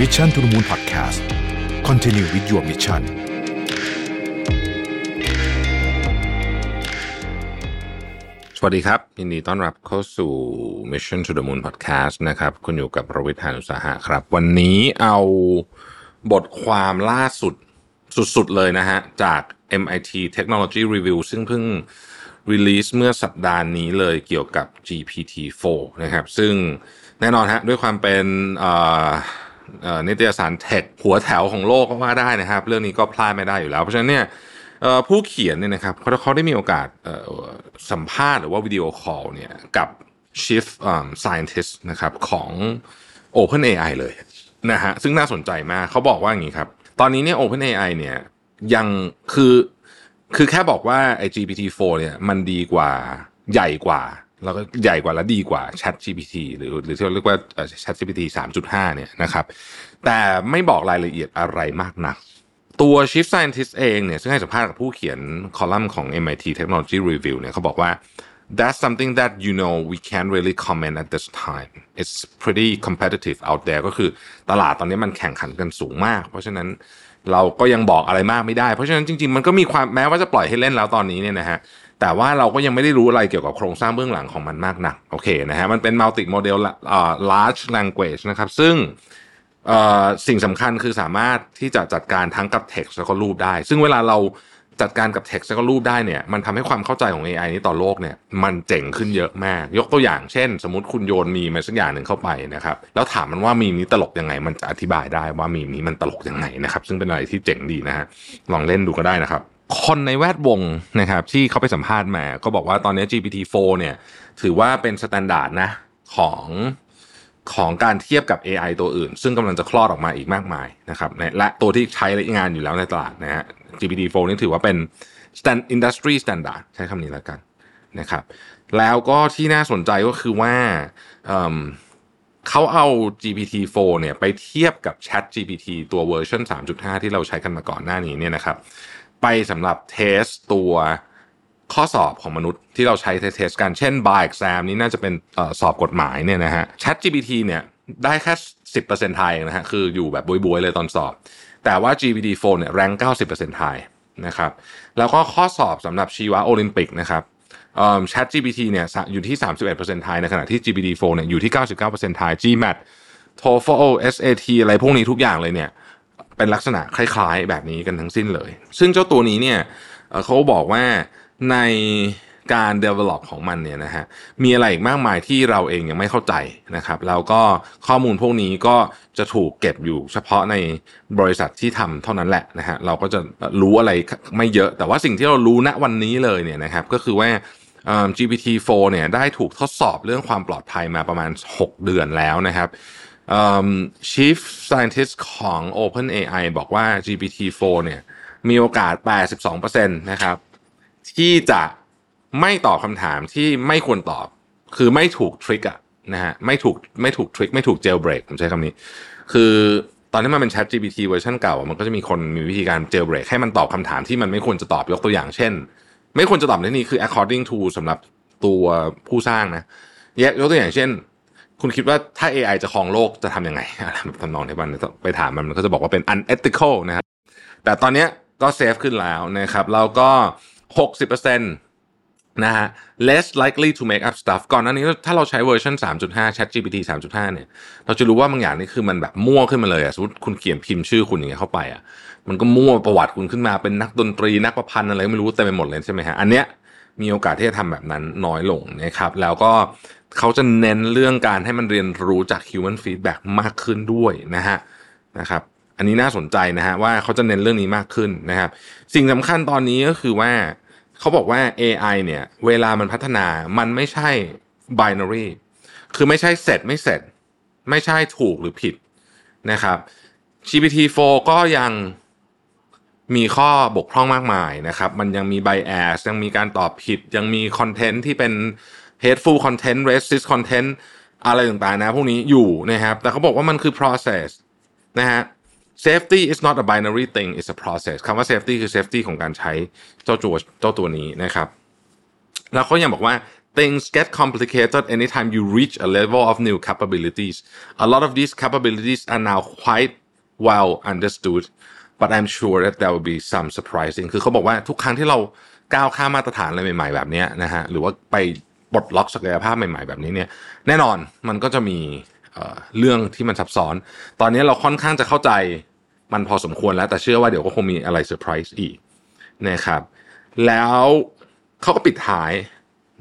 Mission to the Moon Podcast Continue with your mission สวัสดีครับ ยินดีต้อนรับเข้าสู่ Mission to the Moon Podcast นะครับ คุณอยู่กับประวิทยานุสาหะครับ วันนี้เอาบทความล่าสุดสุดๆเลยนะฮะ จาก MIT Technology Review ซึ่งเพิ่ง release เมื่อสัปดาห์นี้เลยเกี่ยวกับ GPT-4 นะครับ ซึ่งแน่นอนฮะด้วยความเป็นเอ่อ นิตยสารเทคหัวแถวของโลกก็ว่าได้นะครับ เรื่องนี้ก็พลาดไม่ได้อยู่แล้ว เพราะฉะนั้นเนี่ยผู้เขียนเนี่ยนะครับเขาเขาได้มีโอกาสสัมภาษณ์หรือว่าวิดีโอคอลเนี่ยกับ Chief Scientist นะครับของ OpenAI เลยนะฮะซึ่งน่าสนใจมากเขาบอกว่าอย่างนี้ครับ ตอนนี้เนี่ย OpenAI เนี่ยยังคือคือแค่บอกว่าไอ้ GPT-4 เนี่ยมันดีกว่าใหญ่กว่า แล้วก็ใหญ่กว่าและดีกว่า Chat GPT หรือหรือที่เราเรียกว่า Chat GPT 3.5 เนี่ยนะครับ แต่ไม่บอกรายละเอียดอะไรมากนัก ตัว Chief Scientist เองเนี่ยซึ่งให้สัมภาษณ์กับผู้เขียนคอลัมน์ของ MIT Technology Review เนี่ยเขาบอกว่า that's something that you know we can't really comment at this time it's pretty competitive out there ก็คือตลาดตอนนี้มันแข่งขันกันสูงมาก เพราะฉะนั้นเราก็ยังบอกอะไรมากไม่ได้ เพราะฉะนั้นจริงๆ มันก็มีความแม้ว่าจะปล่อยให้เล่นแล้วตอนนี้เนี่ยนะฮะ แต่ว่าเราก็ยังไม่ได้รู้อะไรเกี่ยวกับโครงสร้างเบื้องหลังของมันมากนัก โอเคนะฮะ มันเป็น multi model เอ่อ large language นะครับ ซึ่งเอ่อสิ่งสำคัญคือสามารถที่จะจัดการทั้งกับ text แล้วก็รูปได้ ซึ่งเวลาเรา จัดการกับ text แล้วก็รูปได้เนี่ยมันทำให้ความเข้าใจของ AI นี้ต่อโลกเนี่ยมันเจ๋งขึ้นเยอะมาก ยกตัวอย่างเช่น สมมติคุณโยนมีมาสักอย่างหนึ่งเข้าไปนะครับแล้วถามมันว่ามีมนี้ตลกยังไง มันจะอธิบายได้ว่ามีมนี้มันตลกยังไงนะครับซึ่งเป็นอะไรที่เจ๋งดีนะฮะลองเล่นดูก็ได้นะครับ คนในแวดวงนะครับที่เขาไปสัมภาษณ์มาก็บอกว่าตอนนี้ GPT-4 เนี่ยถือว่าเป็น standard นะของของการเทียบกับ AI ตัวอื่น ซึ่งกำลังจะคลอดออกมาอีกมากมายนะครับและตัวที่ใช้งานอยู่แล้วในตลาดนะฮะ GPT-4 นี่ถือว่าเป็น stand industry standard ใช้คำนี้แล้วกันนะครับ แล้วก็ที่น่าสนใจก็คือว่าเเขาเอา GPT-4 เนี่ยไปเทียบกับ Chat GPT ตัวเวอร์ชัน3.5 ที่เราใช้กันมาก่อนหน้านี้เนี่ยนะครับ ไปสำหรับ test ตัวข้อสอบของมนุษย์ที่เราใช้ test กันเช่น bar exam นี้น่าจะเป็นข้อสอบกฎหมายเนี่ยนะฮะ Chat GPT เนี่ยได้แค่ 10%ไทยนะฮะคืออยู่แบบบ๊วยๆเลยตอนสอบ แต่ว่า GPT-4 เนี่ยแรง90%ไทยนะครับ แล้วก็ข้อสอบสำหรับชีวะโอลิมปิกนะครับเอ่อ Chat GPT เนี่ยอยู่ที่ 31%ไทยในขณะที่ GPT-4 เนี่ยอยู่ที่ 99%ไทย GMAT TOEFL SAT อะไรพวกนี้ทุกอย่างเลยเนี่ยเป็นลักษณะคล้ายๆ แบบนี้กันทั้งสิ้นเลย ซึ่งเจ้าตัวนี้เนี่ยเขาบอกว่าใน การ develop ของมันเนี่ยนะฮะมีอะไรอีกมากมายที่เราเองยังไม่เข้าใจนะครับแล้วก็ข้อมูลพวกนี้ก็จะถูกเก็บอยู่เฉพาะในบริษัทที่ทำเท่านั้นแหละนะฮะเราก็จะรู้อะไรไม่เยอะ แต่ว่าสิ่งที่เรารู้ณวันนี้เลยเนี่ยนะครับก็คือว่า GPT-4 เนี่ยได้ถูกทดสอบเรื่องความปลอดภัยมาประมาณ 6 เดือนแล้วนะครับ Chief Scientist ของ OpenAI บอกว่า GPT-4 เนี่ยมีโอกาส 82%นะครับที่จะ ไม่ตอบคำถามที่ไม่ควรตอบ คือไม่ถูกทริกอะนะฮะไม่ถูกไม่ถูกทริกไม่ถูกเจลเบรกผมใช้คำนี้ คือตอนที่มันเป็น Chat GPT เวอร์ชันเก่า มันก็จะมีคนมีวิธีการเจลเบรกให้มันตอบคำถามที่มันไม่ควรจะตอบยกตัวอย่างเช่น ไม่ควรจะตอบในนี้คือ according to สำหรับตัวผู้สร้างนะยกตัวอย่างเช่น คุณคิดว่าถ้า AI จะครองโลกจะทำยังไงอะไรแบบทำนองที่มันไปถามมันมันก็จะบอกว่าเป็น unethical นะครับแต่ตอนนี้ก็ safe ขึ้นแล้วนะครับแล้วก็ 60% นะฮะ less likely to make up stuff ก่อนหน้านี้ถ้าเราใช้เวอร์ชัน3.5 Chat GPT 3.5 เนี่ย เราจะรู้ว่าบางอย่างนี่คือมันแบบมั่วขึ้นมาเลยอะสมมติคุณเขียนพิมพ์ชื่อคุณอย่างเงี้ยเข้าไปอะมันก็มั่วประวัติคุณขึ้นมาเป็นนักดนตรีนักประพันธ์อะไรไม่รู้เต็มไปหมดเลยใช่ไหมฮะ อันเนี้ยมีโอกาสที่จะทำแบบนั้นน้อยลงนะครับ แล้วก็เขาจะเน้นเรื่องการให้มันเรียนรู้จาก human feedback มากขึ้นด้วยนะฮะนะครับ อันนี้น่าสนใจนะฮะว่าเขาจะเน้นเรื่องนี้มากขึ้นนะครับ สิ่งสำคัญตอนนี้ก็คือว่า เขาบอกว่า AI เนี่ย เวลามันพัฒนามันไม่ใช่ binary คือไม่ใช่เสร็จไม่เสร็จ ไม่ใช่ถูกหรือผิดนะครับ GPT-4 ก็ยังมีข้อบกพร่องมากมายนะครับ มันยังมี bias ยังมีการตอบผิด ยังมีคอนเทนต์ที่เป็น hateful content racist content อะไรต่างๆนะ พวกนี้อยู่นะครับ แต่เขาบอกว่ามันคือ process นะฮะ safety is not a binary thing it's a process คำว่า safety คือ safety ของการใช้เจ้าตัวเจ้าตัวนี้นะครับ แล้วเขายังบอกว่า things get complicated anytime you reach a level of new capabilities a lot of these capabilities are now quite well understood but I'm sure that there will be some surprising คือเขาบอกว่าทุกครั้งที่เราก้าวข้ามมาตรฐานอะไรใหม่ ๆ แบบนี้นะฮะหรือว่าไปปลดล็อกศักยภาพใหม่ ๆ แบบนี้เนี่ยแน่นอนมันก็จะมี เเรื่องที่มันซับซ้อน ตอนนี้เราค่อนข้างจะเข้าใจมันพอสมควรแล้วแต่เชื่อว่าเดี๋ยวก็คงมีอะไรเซอร์ไพรส์อีกนะครับ แล้วเขาก็ปิดท้าย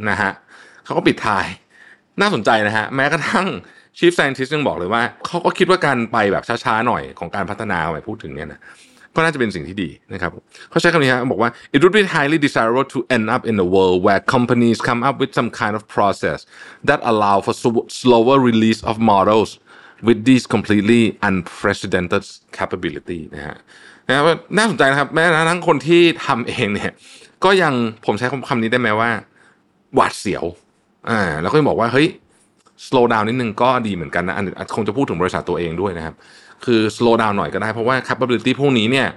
นะฮะเขาก็ปิดท้ายน่าสนใจนะฮะแม้กระทั่ง Chief Scientist ยังบอกเลยว่าเขาก็คิดว่าการไปแบบช้าๆหน่อยของการพัฒนาไปพูดถึงเนี่ยนะ ก็น่าจะเป็นสิ่งที่ดีนะครับเขาใช้คำนี้ฮะบอกว่า it would be highly desirable to end up in a world where companies come up with some kind of process that allow for slower release of models with these completely unprecedented capability นะฮะนะครับน่าสนใจนะครับ แม้ทั่งคนที่ทำเองเนี่ย ก็ยังผมใช้คำนี้ได้ไหมว่า หวาดเสียวอ่าแล้วก็ยังบอกว่าเฮ้ย slow down นิดนึงก็ดีเหมือนกันนะอันคงจะพูดถึงบริษัทตัวเองด้วยนะครับ คือ slow down หน่อยก็ได้เพราะว่า capability พวกนี้เนี่ย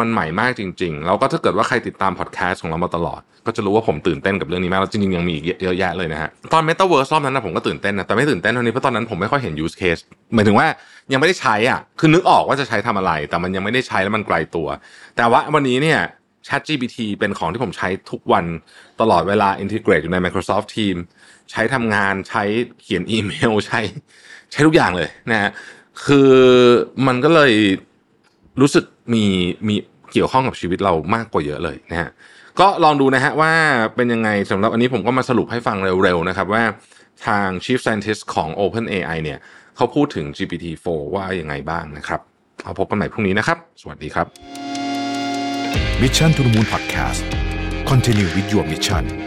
มันใหม่มากจริงๆ แล้วก็ถ้าเกิดว่าใครติดตาม podcast ของเรามาตลอด ก็จะรู้ว่าผมตื่นเต้นกับเรื่องนี้มาก แล้วจริงๆ ยังมีอีกเยอะแยะเลยนะฮะ ตอน metaverse รอบนั้นนะผมก็ตื่นเต้นนะ แต่ไม่ตื่นเต้นเท่านี้ เพราะตอนนั้นผมไม่ค่อยเห็น use case หมายถึงว่ายังไม่ได้ใช้อะ คือนึกออกว่าจะใช้ทำอะไร แต่มันยังไม่ได้ใช้แล้วมันไกลตัว แต่ว่าวันนี้เนี่ย ChatGPT เป็นของที่ผมใช้ทุกวันตลอดเวลา integrate อยู่ใน Microsoft Teams ใช้ทำงานใช้เขียนอีเมลใช้ใช้ทุกอย่างเลยนะฮะ คือมันก็เลยรู้สึกมีมีเกี่ยวข้องกับชีวิตเรามากกว่าเยอะเลยนะฮะก็ลองดูนะฮะว่าเป็นยังไงสำหรับอันนี้ผมก็มาสรุปให้ฟังเร็วๆนะครับว่าทาง Chief Scientist ของ OpenAI เนี่ยเขาพูดถึง GPT-4 ว่ายังไงบ้างนะครับเอาพบกันใหม่พรุ่งนี้นะครับ สวัสดีครับ Mission to the Moon Podcast Continue with your mission